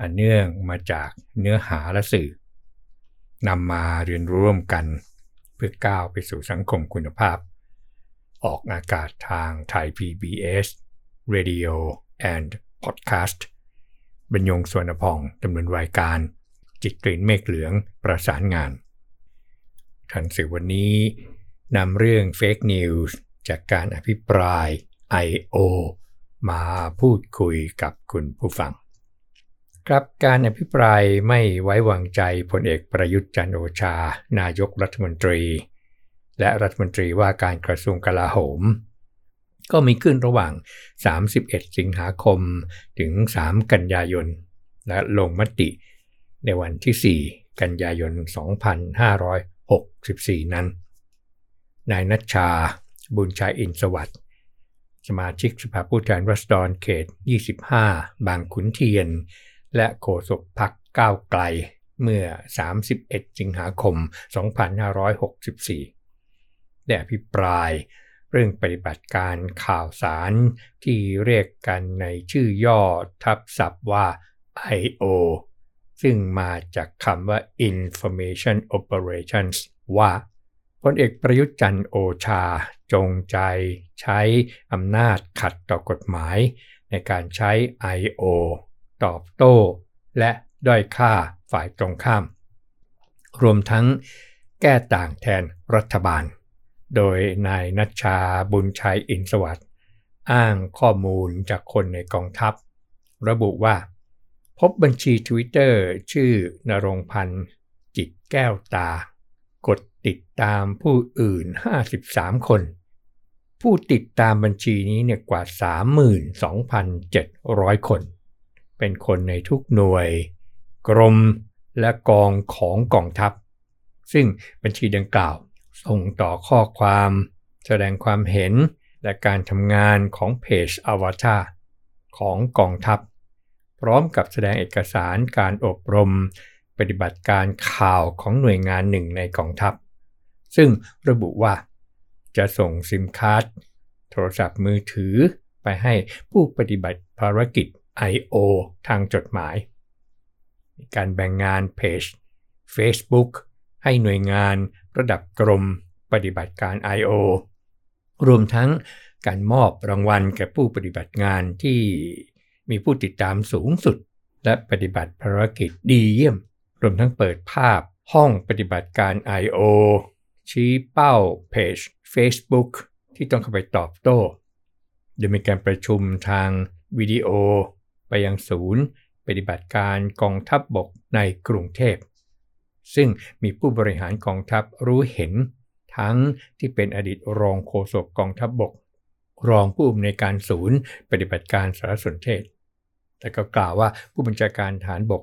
อันเนื่องมาจากเนื้อหาและสื่อนำมาเรียนร่วมกัน เพื่อก้าวไปสู่สังคมคุณภาพ ออกอากาศทางไทย PBS Radio and Podcast บรรยงสวนพองดำเนินรายการ จิตกลิ่นเมฆเหลืองประสานงานทันสื่อวันนี้นำเรื่องเฟกนิวส์จากการอภิปราย I.O. มาพูดคุยกับคุณผู้ฟัง ครับการอภิปรายไม่ไว้วางใจพลเอกประยุทธ์จันโอชา นายกรัฐมนตรี และรัฐมนตรีว่าการกระทรวงกลาโหม ก็มีขึ้นระหว่าง 31 สิงหาคมถึง 3 กันยายน และลงมติ ในวันที่ 4 กันยายน 2564 นั้น นายนัชชา บุญชัยอินสวัสดิ์สมาชิกสภาผู้แทนรัศดรเขต 25 บางขุนเทียน และโฆษกพักก้าวไกลเมื่อ 31 สิงหาคม 2564 ได้อภิปรายเรื่องปฏิบัติการข่าวสารที่เรียกกันในชื่อย่อทับศัพท์ว่า I.O. ซึ่งมาจากคำว่า Information Operations ว่าพลเอกประยุทธ์จันโอชาจงใจใช้อำนาจขัดต่อกฎหมายในการใช้ I.O. ตอบโต้ และด้อยค่าฝ่ายตรงข้าม รวมทั้งแก้ต่างแทนรัฐบาล โดยนายนัชชาบุญชัยอินสวัสด์อ้างข้อมูลจากคนในกองทัพ ระบุว่า พบบัญชี Twitter ชื่อนรงพันธ์จิตแก้วตา กดติดตามผู้อื่น 53 คน ผู้ติดตามบัญชีนี้เนี่ยกว่า 32,700 คน เป็นคนในทุกหน่วย กรมและกองของกองทัพ ซึ่งบัญชีดังกล่าว ส่งต่อข้อความ แสดงความเห็นและการทำงานของเพจอวตารของกองทัพ พร้อมกับแสดงเอกสารการอบรม ปฏิบัติการข่าวของหน่วยงานหนึ่งในกองทัพ ซึ่งระบุว่า จะส่งซิมการ์ดโทรศัพท์มือถือไปให้ผู้ปฏิบัติภารกิจ I.O. ทางจดหมาย การแบ่งงานเพจ Facebook ให้หน่วยงานระดับกรมปฏิบัติการ I.O. รวมทั้งการมอบรางวัลแก่ผู้ปฏิบัติงานที่มีผู้ติดตามสูงสุด และปฏิบัติภารกิจดีเยี่ยม รวมทั้งเปิดภาพห้องปฏิบัติการ I.O. ชี้เป้าเพจ Facebook ที่ต้องเข้าไปตอบโต้โดยมีการประชุมทางวิดีโอ ไปยังศูนย์ ปฏิบัติการกองทัพบบกในกรุงเทพ ซึ่งมีผู้บริหารกองทัพรู้เห็น ทั้งที่เป็นอดีตรองโฆษกกองทัพบบก รองผู้อำนวยการศูนย์ ปฏิบัติการสารสนเทศ แต่ก็กล่าวว่าผู้บัญชาการฐานบก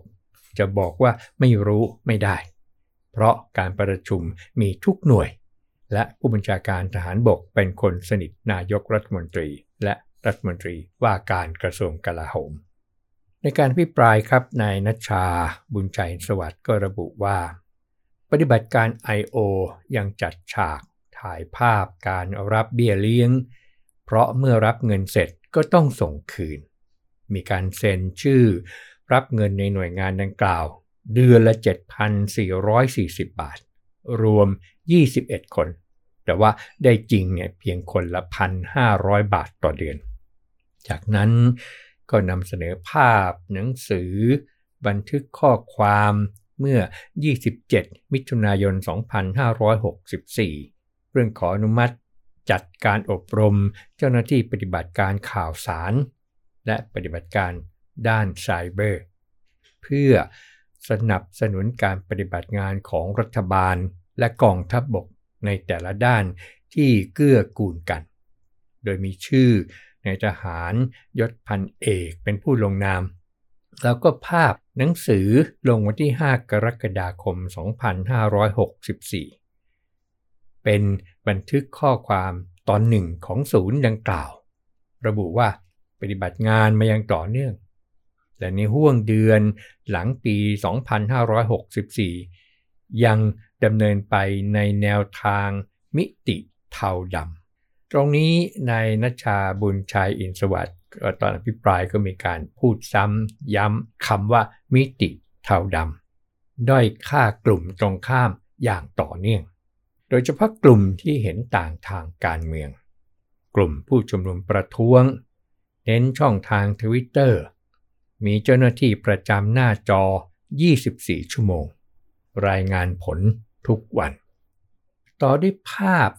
จะบอกว่าไม่รู้ไม่ได้ เพราะการประชุมมีทุกหน่วยและผู้บัญชาการทหารบกเป็นคนสนิทนายกรัฐมนตรี และรัฐมนตรีว่าการกระทรวงกลาโหม ในการพิปรายครับนายนัชชาบุญชัยสวัสดิ์ก็ระบุว่า ปฏิบัติการ I.O. ยังจัดฉากถ่ายภาพการรับเบี้ยเลี้ยง เพราะเมื่อรับเงินเสร็จก็ต้องส่งคืน มีการเซ็นชื่อ รับเงินในหน่วยงานดังกล่าว เดือนละ 7,440 บาท รวม 21 คน แต่ว่าได้จริงเนี่ยเพียงคนละพันห้าร้อยบาทต่อเดือน จากนั้น ก็นำเสนอภาพหนังสือ บันทึกข้อความเมื่อ 27 มิถุนายน 2564 เรื่องขออนุมัติจัดการอบรมเจ้าหน้าที่ปฏิบัติการข่าวสาร และปฏิบัติการด้านไซเบอร์ เพื่อสนับสนุนการปฏิบัติงานของรัฐบาลและกองทัพบบกในแต่ละด้านที่เกื้อกูลกัน โดยมีชื่อ ในทหารยศพันเอกเป็นผู้ลงนาม แล้วก็ภาพหนังสือลงวันที่ 5 กรกฎาคม 2564 เป็นบันทึกข้อความตอนหนึ่งของศูนย์ดังกล่าว ระบุว่าปฏิบัติงานมายังต่อเนื่อง และในห่วงเดือนหลังปี 2564 ยังดำเนินไปในแนวทางมิติเทาดำ ตรงนี้ในนัชชาบุญชัยอินสวัสด์ตอนอภิปรายก็มีการพูดซ้ำย้ำคำว่ามิติเทาดำด้อยค่ากลุ่มตรงข้ามอย่างต่อเนื่อง โดยเฉพาะกลุ่มที่เห็นต่างทางการเมือง กลุ่มผู้ชุมนุมประท้วง เน้นช่องทางทวิตเตอร์มีเจ้าหน้าที่ประจำหน้าจอ 24 ชั่วโมง รายงานผลทุกวัน ต่อด้วยภาพ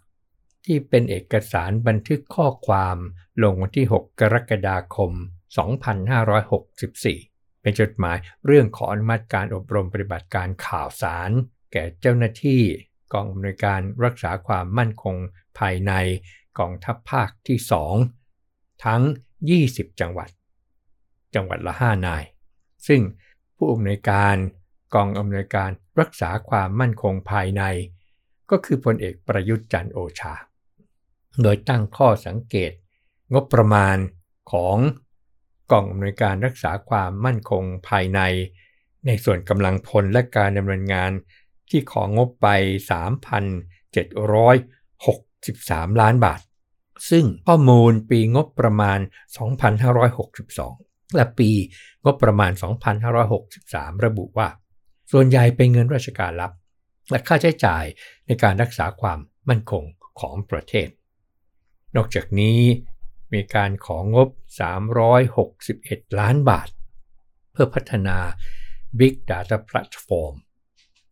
ที่เป็นเอกสารบันทึกข้อความลงวันที่ 6 กรกฎาคม 2564 เป็นจดหมายเรื่องขออนุมัติการอบรมปฏิบัติการข่าวสาร แก่เจ้าหน้าที่ กองอำนวยการรักษาความมั่นคงภายในกองทัพภาคที่ 2 ทั้ง 20 จังหวัด จังหวัดละ 5 นาย ซึ่งผู้อำนวยการกองอำนวยการรักษาความมั่นคงภายใน ก็คือพลเอกประยุทธ์จันโอชา โดยตั้งข้อสังเกต งบประมาณของกองอำนวยการรักษาความมั่นคงภายใน ในส่วนกำลังพลและการดำเนินงานที่ของงบไป 3,763 ล้านบาท ซึ่งข้อมูลปีงบประมาณ 2,562 และปีงบประมาณ 2,563 ระบุว่า ส่วนใหญ่เป็นเงินราชการรับ และค่าใช้จ่ายในการรักษาความมั่นคงของประเทศ นอกจากนี้มีการของบ 361 ล้านบาท เพื่อพัฒนา Big Data Platform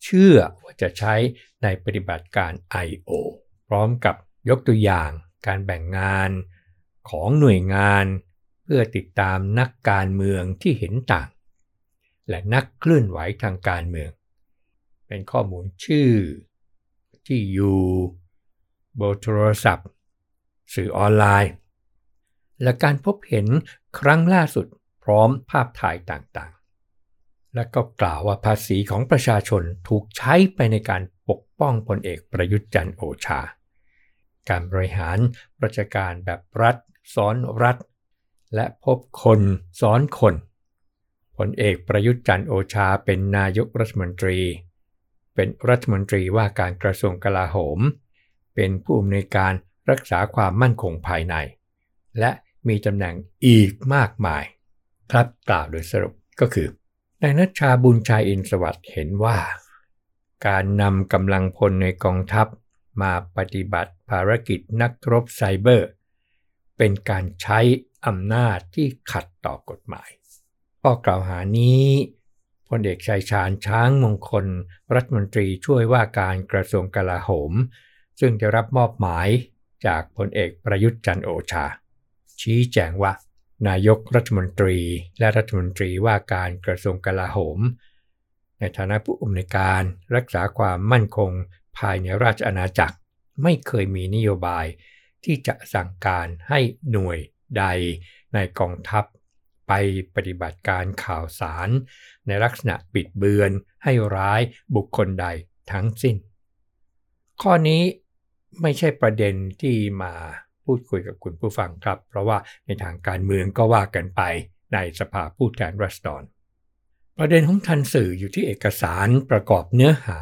เชื่อว่าจะใช้ในปฏิบัติการ I.O. พร้อมกับยกตัวอย่างการแบ่งงานของหน่วยงาน เพื่อติดตามนักการเมืองที่เห็นต่าง และนักเคลื่อนไหวทางการเมือง เป็นข้อมูลชื่อ ที่อยู่เบอร์โทรศัพท์ สื่อออนไลน์ และการพบเห็นครั้งล่าสุดพร้อมภาพถ่ายต่างๆ และก็กล่าวว่าภาษีของประชาชนถูกใช้ไปในการปกป้องพลเอกประยุทธ์จันโอชา การบริหารราชการแบบรัฐ ซ้อนรัฐ และพบคนซ้อนคนพลเอกประยุทธ์จันโอชาเป็นนายกรัฐมนตรี เป็นรัฐมนตรีว่าการกระทรวงกลาโหม เป็นผู้อำนวยการ รักษาความมั่นคงภายใน และมีตำแหน่งอีกมากมาย ครับกล่าวโดยสรุปก็คือนายนัชชาบุญชัยอินสวัสดิ์เห็นว่า การนำกำลังพลในกองทัพมาปฏิบัติภารกิจนักรบไซเบอร์ เป็นการใช้อำนาจที่ขัดต่อกฎหมาย ข้อกล่าวหานี้พลเอกชัยชาญช้างมงคล รัฐมนตรีช่วยว่าการกระทรวงกลาโหม ซึ่งจะรับมอบหมาย จากพลเอกประยุทธ์จันโอชา ชี้แจงว่า นายกรัฐมนตรีและรัฐมนตรีว่าการกระทรวงกลาโหม ในฐานะผู้อำนวยการรักษาความมั่นคงภายในราชอาณาจักร ไม่เคยมีนโยบายที่จะสั่งการให้หน่วยใดในกองทัพ ไปปฏิบัติการข่าวสาร ในลักษณะปิดเบือนให้ร้ายบุคคลใดทั้งสิ้น ข้อนี้ ไม่ใช่ประเด็นที่มาพูดคุยกับคุณผู้ฟังครับ เพราะว่าในทางการเมืองก็ว่ากันไปในสภาผู้แทนรัศดรประเด็นของทันสื่ออยู่ที่เอกสารประกอบเนื้อหา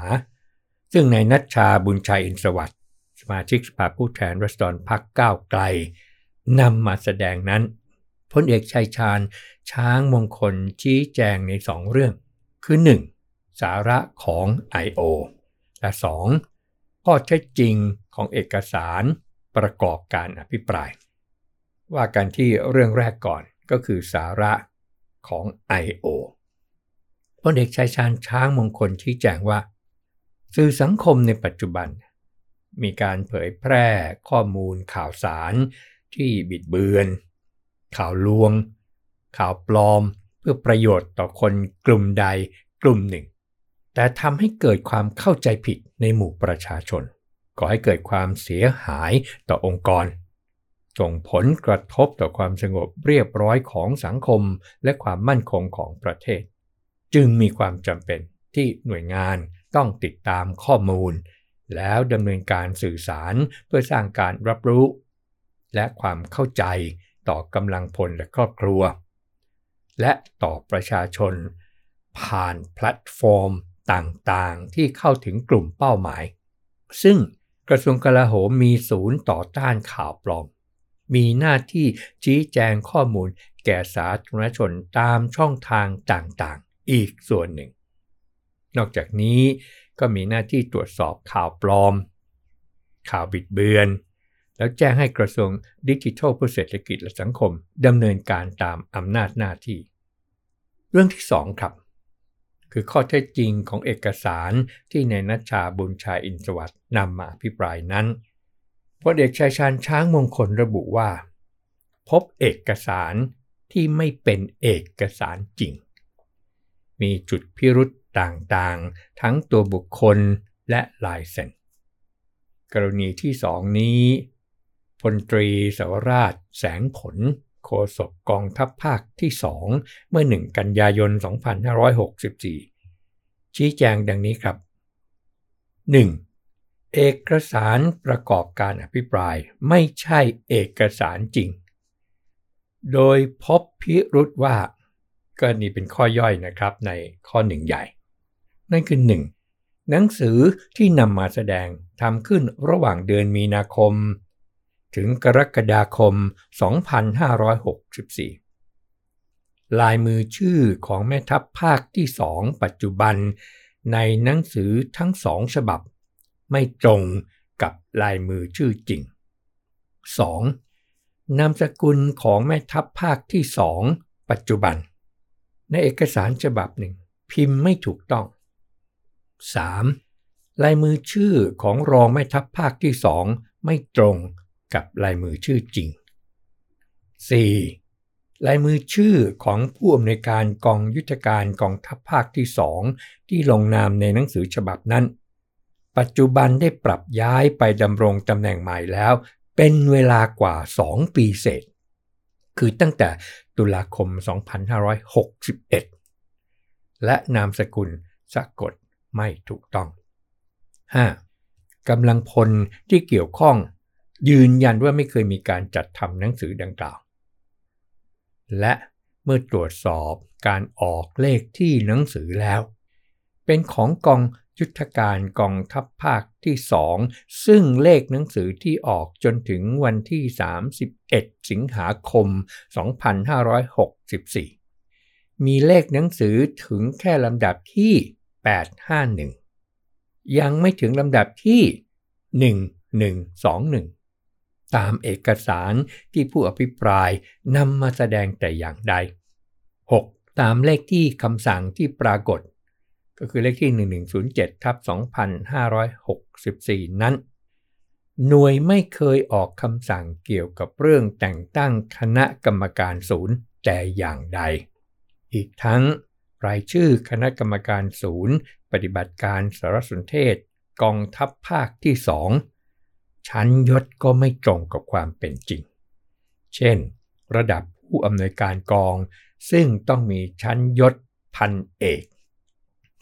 ซึ่งในนัชชาบุญชัยอินสวัสดิ์สมาชิกสภาผู้แทนรัศดรพักก้าวไกลนำมาแสดงนั้นพลเอกชัยชาญช้างมงคลชี้แจงในสองเรื่อง คือ 1. สาระของ I.O. และ 2. ข้อเท็จจริง ของเอกสารประกอบการอภิปราย ว่ากันที่เรื่องแรกก่อนก็คือสาระของ I.O. พลเอกชัยชาญช้างมงคลชี้แจงว่า สื่อสังคมในปัจจุบัน มีการเผยแพร่ข้อมูลข่าวสารที่บิดเบือน ข่าวลวง ข่าวปลอมเพื่อประโยชน์ต่อคนกลุ่มใดกลุ่มหนึ่ง แต่ทำให้เกิดความเข้าใจผิดในหมู่ประชาชน ก่อให้เกิดความเสียหายต่อองค์กร ส่งผลกระทบต่อความสงบเรียบร้อยของสังคมและความมั่นคงของประเทศ จึงมีความจำเป็นที่หน่วยงานต้องติดตามข้อมูล แล้วดำเนินการสื่อสารเพื่อสร้างการรับรู้ และความเข้าใจต่อกำลังพลและครอบครัว และต่อประชาชน ผ่านแพลตฟอร์มต่างๆ ที่เข้าถึงกลุ่มเป้าหมาย ซึ่ง กระทรวงกลาโหมมีศูนย์ต่อต้านข่าวปลอม มีหน้าที่ชี้แจงข้อมูลแก่สาธารณชนตามช่องทางต่างๆ อีกส่วนหนึ่ง นอกจากนี้ก็มีหน้าที่ตรวจสอบข่าวปลอม ข่าวบิดเบือน แล้วแจ้งให้กระทรวงดิจิทัลเพื่อเศรษฐกิจและสังคมดำเนินการตามอำนาจหน้าที่ เรื่องที่ 2 ครับ คือข้อเท็จจริงของเอกสารที่ในนัชชาบุญชายอินสวัสด์นำมาอภิปรายนั้นพลเอกชายชาญช้างมงคลระบุว่า พบเอกสารที่ไม่เป็นเอกสารจริง มีจุดพิรุษต่างๆ ทั้งตัวบุคคลและลายเซ็นกรณีที่สองนี้พลตรีสวราชแสงผล ฆษกกองทัพภาคที่สองเมื่อ 1 กันยายน 2564 ชี้แจงดังนี้ครับ 1. เอกสารประกอบการอภิปรายไม่ใช่เอกสารจริง โดยพบพิรุษว่าก็นี่เป็นข้อย่อยนะครับในข้อหนึ่งใหญ่ นั่นคือ 1. หนังสือที่นำมาแสดงทำขึ้นระหว่างเดือนมีนาคม ถึงกรกฎาคม 2564 ลายมือชื่อของแม่ทัพภาคที่สองปัจจุบัน ในหนังสือทั้งสองฉบับ ไม่ตรงกับลายมือชื่อจริง 2. นามสกุลของแม่ทัพภาคที่สองปัจจุบัน ในเอกสารฉบับหนึ่ง พิมพ์ไม่ถูกต้อง 3. ลายมือชื่อของรองแม่ทัพภาคที่สองไม่ตรง กับลายมือชื่อจริง 4. ลายมือชื่อของผู้อำนวยการกองยุทธการกองทัพภาคที่สองที่ลงนามในหนังสือฉบับนั้น ปัจจุบันได้ปรับย้ายไปดำรงตำแหน่งใหม่แล้ว เป็นเวลากว่า 2 ปีเศษ คือตั้งแต่ตุลาคม 2561 และนามสกุลสะกดไม่ถูกต้อง 5. กำลังพลที่เกี่ยวข้อง ยืนยันว่าไม่เคยมีการจัดทำหนังสือดังกล่าว และเมื่อตรวจสอบการออกเลขที่หนังสือแล้ว เป็นของกองยุทธการกองทัพภาคที่สองซึ่งเลขหนังสือที่ออกจนถึงวันที่ 31 สิงหาคม 2564 มีเลขหนังสือถึงแค่ลำดับที่ 851 ยังไม่ถึงลำดับที่ 1121 ตามเอกสารที่ผู้อภิปรายนำมาแสดงแต่อย่างใด 6. ตามเลขที่คำสั่งที่ปรากฏ ก็คือเลขที่ 1107ทับ2564 นั้น หน่วยไม่เคยออกคำสั่งเกี่ยวกับเรื่องแต่งตั้งคณะกรรมการศูนย์แต่อย่างใด อีกทั้งรายชื่อคณะกรรมการศูนย์ ปฏิบัติการสารสนเทศ กองทัพภาคที่สอง ชั้นยศก็ไม่ตรงกับความเป็นจริง เช่น ระดับผู้อำนวยการกอง ซึ่งต้องมีชั้นยศพันเอก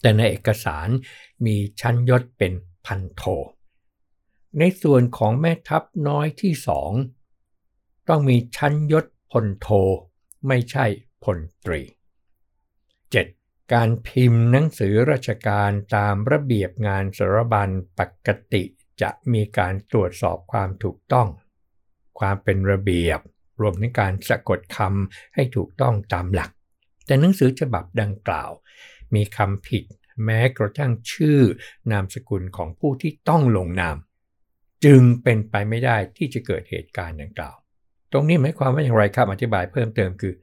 แต่ในเอกสารมีชั้นยศเป็นพันโท ในส่วนของแม่ทัพน้อยที่สองต้องมีชั้นยศพลโท ไม่ใช่พลตรี 7. การพิมพ์หนังสือราชการตามระเบียบงานสารบัญปกติ จะมีการตรวจสอบความถูกต้อง ความเป็นระเบียบ รวมถึงการสะกดคำให้ถูกต้องตามหลัก แต่หนังสือฉบับดังกล่าว มีคำผิดแม้กระทั่งชื่อนามสกุลของผู้ที่ต้องลงนาม จึงเป็นไปไม่ได้ที่จะเกิดเหตุการณ์ดังกล่าว ตรงนี้หมายความว่าอย่างไรครับอธิบายเพิ่มเติมคือ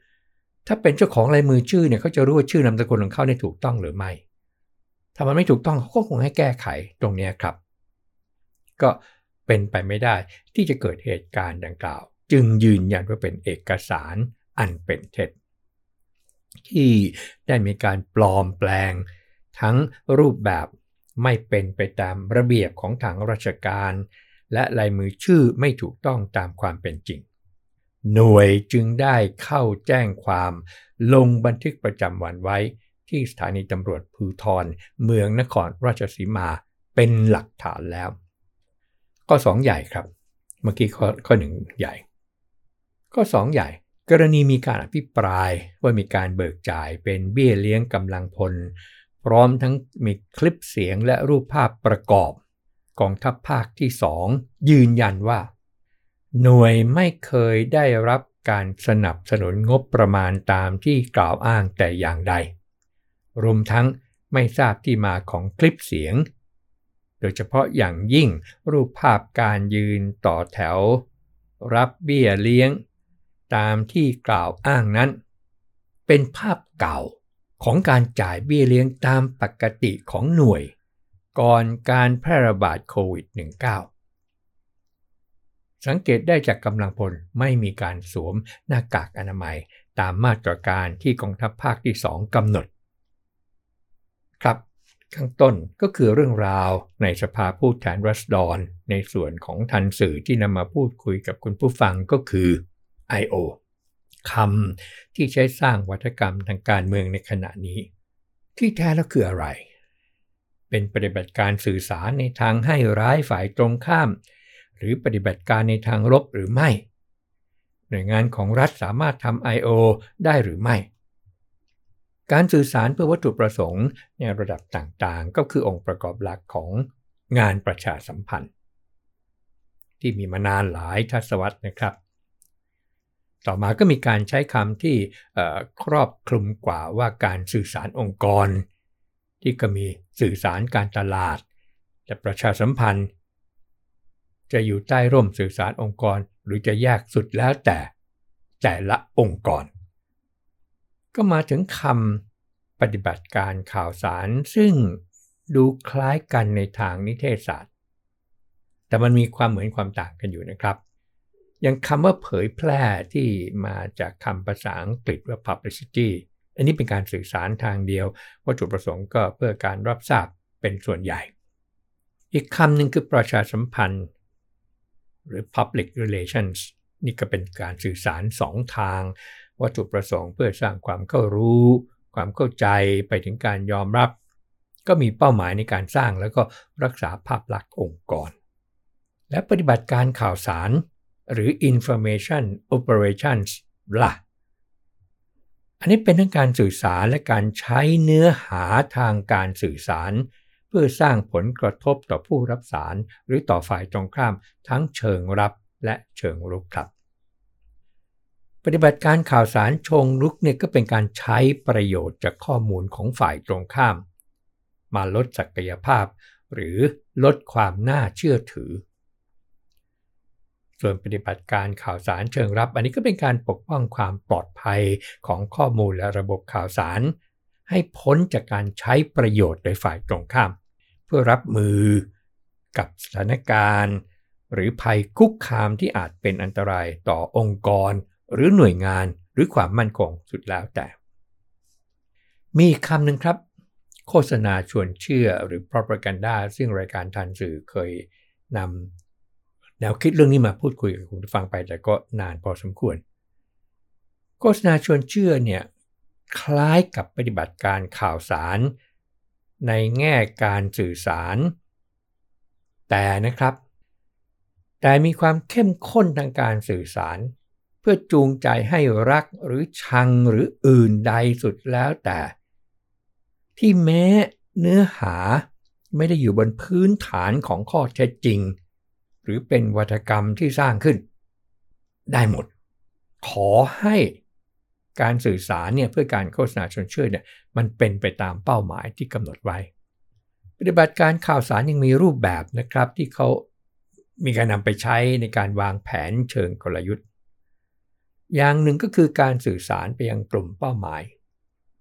ถ้าเป็นเจ้าของลายมือชื่อเนี่ยเขาจะรู้ว่าชื่อนามสกุลของเขาเนี่ยถูกต้องหรือไม่ ถ้ามันไม่ถูกต้องเขาก็คงให้แก้ไขตรงนี้ครับ ก็เป็นไปไม่ได้ที่จะเกิดเหตุการณ์ดังกล่าว จึงยืนยันว่าเป็นเอกสารอันเป็นเท็จ ที่ได้มีการปลอมแปลง ทั้งรูปแบบไม่เป็นไปตามระเบียบของทางราชการ และลายมือชื่อไม่ถูกต้องตามความเป็นจริง หน่วยจึงได้เข้าแจ้งความ ลงบันทึกประจำวันไว้ ที่สถานีตำรวจภูทรเมืองนครราชสีมาเป็นหลักฐานแล้ว ข้อ 2 ใหญ่ครับ เมื่อกี้ข้อข้อหนึ่งใหญ่ ข้อ 2 ใหญ่ กรณีมีการอภิปรายว่ามีการเบิกจ่ายเป็นเบี้ยเลี้ยงกำลังพล พร้อมทั้งมีคลิปเสียงและรูปภาพประกอบกองทัพภาคที่ 2 ยืนยันว่า หน่วยไม่เคยได้รับการสนับสนุนงบประมาณตามที่กล่าวอ้างแต่อย่างใด รวมทั้งไม่ทราบที่มาของคลิปเสียง ดยเฉพาะอย่างยิ่งรูปภาพการยืนต่อแถว รับเบี้ยเลี้ยง ตามที่กล่าวอ้างนั้น เป็นภาพเก่าของการจ่ายเบี้ยเลี้ยงตามปกติของหน่วย ก่อนการแพร่ระบาดโควิด -19 สังเกตได้จากกำลังพลไม่มีการสวมหน้ากากอนามัยตามมาตรการที่กองทัพภาคที่ 2กำหนด ครับ ข้างต้นก็คือเรื่องราวในสภาผู้แทนรัศดร ในส่วนของทันสื่อที่นำมาพูดคุยกับคุณผู้ฟังก็คือ I.O. คำที่ใช้สร้างวัฒกรรมทางการเมืองในขณะนี้ ที่แท้แล้วคืออะไร เป็นปฏิบัติการสื่อสารในทางให้ร้ายฝ่ายตรงข้าม หรือปฏิบัติการในทางลบหรือไม่ หน่วยงานของรัฐสามารถทำ I.O. ได้หรือไม่ การสื่อสารเพื่อวัตถุประสงค์ในระดับต่างๆ ก็คือองค์ประกอบหลักของงานประชาสัมพันธ์ ที่มีมานานหลายทศวรรษนะครับ ต่อมาก็มีการใช้คำที่ครอบคลุมกว่าว่าการสื่อสารองค์กร ที่ก็มีสื่อสารการตลาด และประชาสัมพันธ์ จะอยู่ใต้ร่มสื่อสารองค์กร หรือจะแยกสุดแล้วแต่แต่ละองค์กร ก็มาถึงคำปฏิบัติการข่าวสาร ซึ่งดูคล้ายกันในทางนิเทศศาสตร์ แต่มันมีความเหมือนความต่างกันอยู่นะครับ อย่างคำว่าเผยแพร่ที่มาจากคำภาษาอังกฤษว่า publicity อันนี้เป็นการสื่อสารทางเดียววัตถุประสงค์ก็เพื่อการรับทราบเป็นส่วนใหญ่ อีกคำหนึ่งคือประชาสัมพันธ์ หรือ public relations นี่ก็เป็นการสื่อสารสองทาง วัตถุประสงค์เพื่อสร้างความเข้ารู้ ความเข้าใจไปถึงการยอมรับ ก็มีเป้าหมายในการสร้างแล้วก็รักษาภาพลักษณ์องค์กร และปฏิบัติการข่าวสาร หรือ information operations ล่ะอันนี้เป็นทั้งการสื่อสารและการใช้เนื้อหาทางการสื่อสาร เพื่อสร้างผลกระทบต่อผู้รับสาร หรือต่อฝ่ายตรงข้ามทั้งเชิงรับและเชิงรุกครับ ปฏิบัติการข่าวสารชงรุกเนี่ยก็เป็นการใช้ประโยชน์จากข้อมูลของฝ่ายตรงข้าม มาลดศักยภาพ หรือลดความน่าเชื่อถือ ส่วนปฏิบัติการข่าวสารเชิงรับ อันนี้ก็เป็นการปกป้องความปลอดภัยของข้อมูลและระบบข่าวสาร ให้พ้นจากการใช้ประโยชน์โดยฝ่ายตรงข้าม เพื่อรับมือกับสถานการณ์ หรือภัยคุกคามที่อาจเป็นอันตรายต่อองค์กร หรือหน่วยงานหรือความมั่นคงสุดแล้วแต่ มีคำหนึ่งครับ โฆษณาชวนเชื่อหรือ propaganda ซึ่งรายการทันสื่อเคยนำแนวคิดเรื่องนี้มาพูดคุยกับคุณผู้ฟังไปแต่ก็นานพอสมควร โฆษณาชวนเชื่อเนี่ยคล้ายกับปฏิบัติการข่าวสาร ในแง่การสื่อสาร แต่นะครับ แต่มีความเข้มข้นทางการสื่อสาร พื่อจูงใจให้รักหรือชังหรืออื่นใดสุดแล้วแต่ ที่แม้เนื้อหาไม่ได้อยู่บนพื้นฐานของข้อเท็จจริง หรือเป็นวัฒกรรมที่สร้างขึ้น ได้หมด ขอให้การสื่อสารเนี่ยเพื่อการโฆษณาชวนเชื่อเนี่ยมันเป็นไปตามเป้าหมายที่กำหนดไว้ ปฏิบัติการข่าวสารยังมีรูปแบบนะครับที่เขามีการนำไปใช้ในการวางแผนเชิงกลยุทธ์ อย่างหนึ่งก็คือการสื่อสารไปยังกลุ่มเป้าหมาย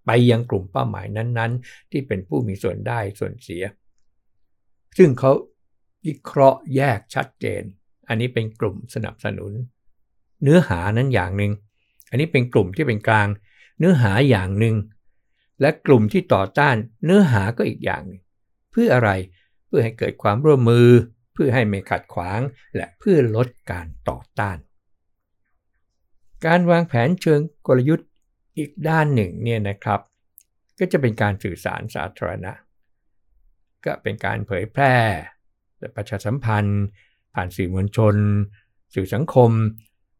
ไปยังกลุ่มเป้าหมายนั้นๆ ที่เป็นผู้มีส่วนได้ส่วนเสีย ซึ่งเขาวิเคราะห์แยกชัดเจน อันนี้เป็นกลุ่มสนับสนุน เนื้อหานั้นอย่างหนึ่ง อันนี้เป็นกลุ่มที่เป็นกลาง เนื้อหาอย่างหนึ่ง และกลุ่มที่ต่อต้านเนื้อหาก็อีกอย่างหนึ่ง เพื่ออะไร เพื่อให้เกิดความร่วมมือ เพื่อให้ไม่ขัดขวาง และเพื่อลดการต่อต้าน การวางแผนเชิงกลยุทธ์อีกด้านหนึ่งเนี่ยนะครับ ก็จะเป็นการสื่อสารสาธารณะ ก็เป็นการเผยแพร่ประชาสัมพันธ์ ผ่านสื่อมวลชน สื่อสังคม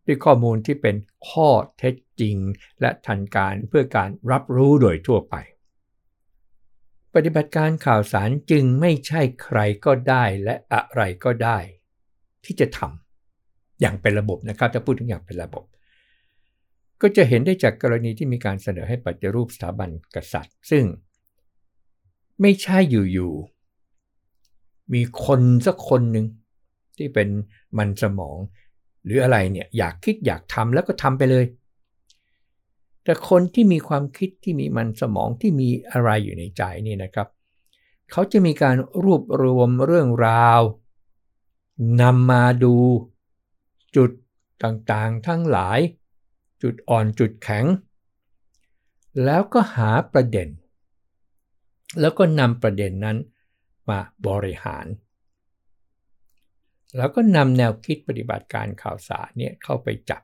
ด้วยข้อมูลที่เป็นข้อเท็จจริง และทันการเพื่อการรับรู้โดยทั่วไป ปฏิบัติการข่าวสารจึงไม่ใช่ใครก็ได้และอะไรก็ได้ ที่จะทำอย่างเป็นระบบนะครับถ้าพูดถึงอย่างเป็นระบบ ก็จะเห็นได้จากกรณีที่มีการเสนอให้ปฏิรูปสถาบันกษัตริย์ ซึ่งไม่ใช่อยู่ๆมีคนสักคนหนึ่งที่เป็นมันสมอง หรืออะไรเนี่ยอยากคิดอยากทำแล้วก็ทำไปเลย แต่คนที่มีความคิดที่มีมันสมองที่มีอะไรอยู่ในใจนี่นะครับ เขาจะมีการรวบรวมเรื่องราวนำมาดูจุดต่างๆทั้งหลาย จุดอ่อนจุดแข็ง แล้วก็หาประเด็น แล้วก็นำประเด็นนั้นมาบริหาร แล้วก็นำแนวคิดปฏิบัติการข่าวสารเนี่ยเข้าไปจับ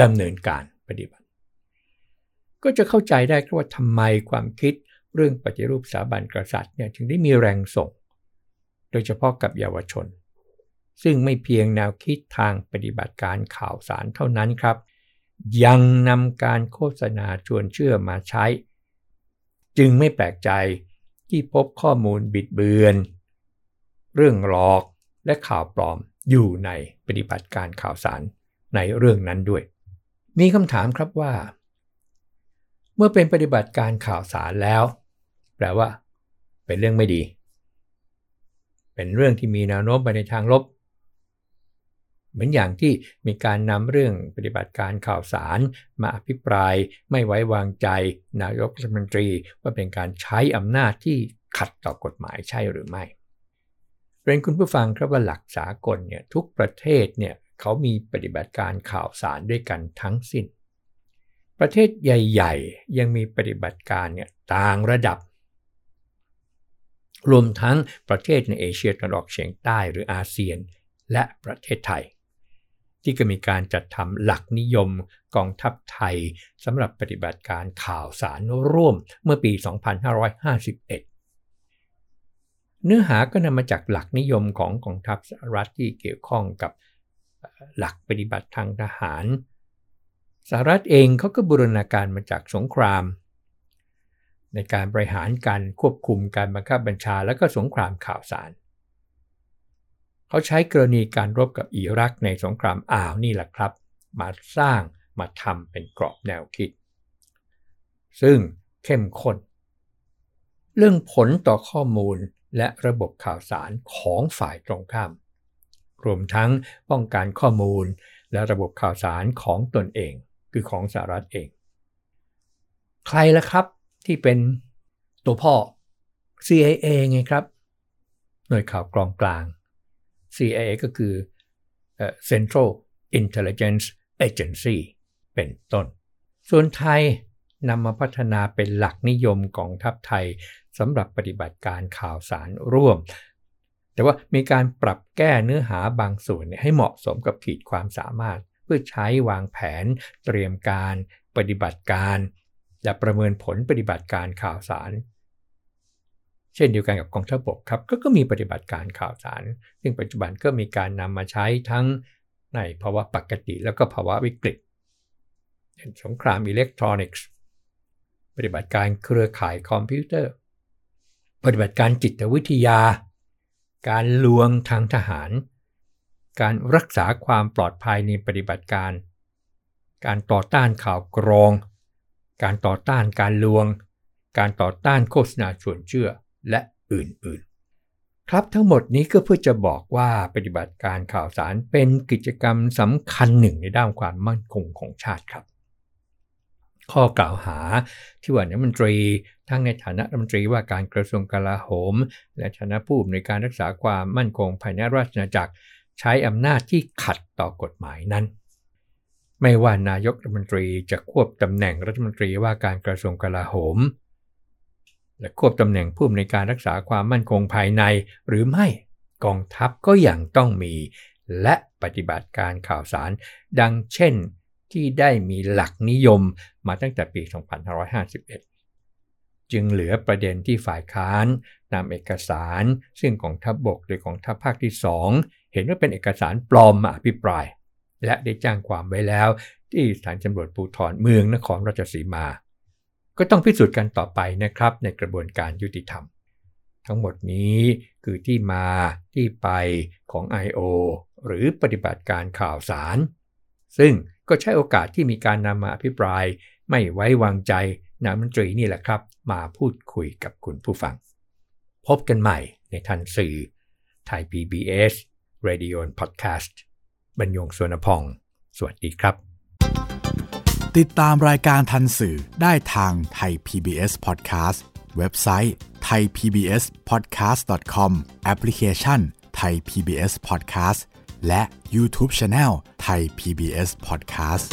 ดำเนินการปฏิบัติ ก็จะเข้าใจได้ว่าทำไมความคิดเรื่องปฏิรูปสถาบันกษัตริย์เนี่ยถึงได้มีแรงส่ง โดยเฉพาะกับเยาวชน ซึ่งไม่เพียงแนวคิดทางปฏิบัติการข่าวสารเท่านั้นครับ ยังนำการโฆษณาชวนเชื่อมาใช้ จึงไม่แปลกใจที่พบข้อมูลบิดเบือน เรื่องหลอกและข่าวปลอมอยู่ในปฏิบัติการข่าวสารในเรื่องนั้นด้วย มีคำถามครับว่า เมื่อเป็นปฏิบัติการข่าวสารแล้ว แปลว่า เป็นเรื่องไม่ดี เป็นเรื่องที่มีแนวโน้มไปในทางลบ เหมือนอย่างที่มีการนำเรื่องปฏิบัติการข่าวสาร มาอภิปรายไม่ไว้วางใจ นายกรัฐมนตรี ว่าเป็นการใช้อำนาจที่ขัดต่อกฎหมายใช่หรือไม่เรียนคุณผู้ฟังครับว่าหลักสากลเนี่ยทุกประเทศเนี่ยเขามีปฏิบัติการข่าวสารด้วยกันทั้งสิ้น ประเทศใหญ่ ๆ ยังมีปฏิบัติการเนี่ยต่างระดับ รวมทั้งประเทศในเอเชียตะวันออกเฉียงใต้หรืออาเซียน และประเทศไทย ที่ก็มีการจัดทำหลักนิยมกองทัพไทยสำหรับปฏิบัติการข่าวสารร่วมเมื่อปี 2551 เนื้อหาก็นำมาจากหลักนิยมของกองทัพสหรัฐที่เกี่ยวข้องกับหลักปฏิบัติทางทหารสหรัฐเองเขาก็บูรณาการมาจากสงคราม ในการบริหารการควบคุมการบังคับบัญชาและก็สงครามข่าวสาร เขาใช้กรณีการรบกับอิรักในสงครามอ่าวนี่แหละครับ มาสร้างมาทำเป็นกรอบแนวคิด ซึ่งเข้มข้น เรื่องผลต่อข้อมูลและระบบข่าวสารของฝ่ายตรงข้าม รวมทั้งป้องกันข้อมูลและระบบข่าวสารของตนเอง คือของสหรัฐเอง ใครล่ะครับที่เป็นตัวพ่อ CIA ไงครับ หน่วยข่าวกรองกลาง CIA ก็คือ Central Intelligence Agency เป็นต้น ส่วนไทยนำมาพัฒนาเป็นหลักนิยมกองทัพไทยสำหรับปฏิบัติการข่าวสารร่วม แต่ว่ามีการปรับแก้เนื้อหาบางส่วนให้เหมาะสมกับขีดความสามารถ เพื่อใช้วางแผน เตรียมการ ปฏิบัติการ และประเมินผลปฏิบัติการข่าวสาร เช่นเดียวกันกับกองทัพบกครับกก็มีปฏิบัติการข่าวสาร ซึ่งปัจจุบันก็มีการนำมาใช้ทั้งในภาวะปกติแล้วก็ภาวะวิกฤตเช่นสงครามอิเล็กทรอนิกส์ปฏิบัติการเครือข่ายคอมพิวเตอร์ ปฏิบัติการจิตวิทยา การลวงทางทหาร การรักษาความปลอดภัยในปฏิบัติการ การต่อต้านข่าวกรอง การต่อต้านการลวง การต่อต้านโฆษณาชวนเชื่อ และอื่นๆ ครับทั้งหมดนี้ก็เพื่อจะบอกว่าปฏิบัติการข่าวสารเป็นกิจกรรมสำคัญหนึ่งในด้านความมั่นคงของชาติครับ ข้อกล่าวหาที่ว่านักมนตรี ทั้งในฐานะรัฐมนตรีว่าการกระทรวงกลาโหม และฐานะผู้ในการรักษาความมั่นคงภายในราชอาณาจักร ใช้อำนาจที่ขัดต่อกฎหมายนั้นไม่ว่านายกรัฐมนตรีจะควบตำแหน่งรัฐมนตรีว่าการกระทรวงกลาโหม และควบตำแหน่งผู้อำนวยการรักษาความมั่นคงภายใน หรือไม่กองทัพก็ยังต้องมี และปฏิบัติการข่าวสาร ดังเช่นที่ได้มีหลักนิยมมาตั้งแต่ปี 2551 จึงเหลือประเด็นที่ฝ่ายค้านนำเอกสาร ซึ่งกองทัพบบกหรือกองทัพภาคที่ 2 เห็นว่าเป็นเอกสารปลอมมาอภิปราย และได้จ้างความไว้แล้วที่สถานตำรวจภูธรเมืองนครราชสีมา ก็ต้องพิสูจน์กันต่อไปนะครับในกระบวนการยุติธรรม ทั้งหมดนี้คือที่มาที่ไปของ I.O. หรือปฏิบัติการข่าวสาร ซึ่งก็ใช้โอกาสที่มีการนำมาอภิปราย ไม่ไว้วางใจนายมนตรีนี่แหละครับ มาพูดคุยกับคุณผู้ฟัง พบกันใหม่ในทันสื่อไทย PBS Radio Podcast บรรยงสวนพอง สวัสดีครับ ติดตามรายการทันสื่อได้ทางไทย PBS Podcast เว็บไซต์ thaipbspodcast.com แอปพลิเคชัน Thai PBS Podcast และ YouTube Channel Thai PBS Podcast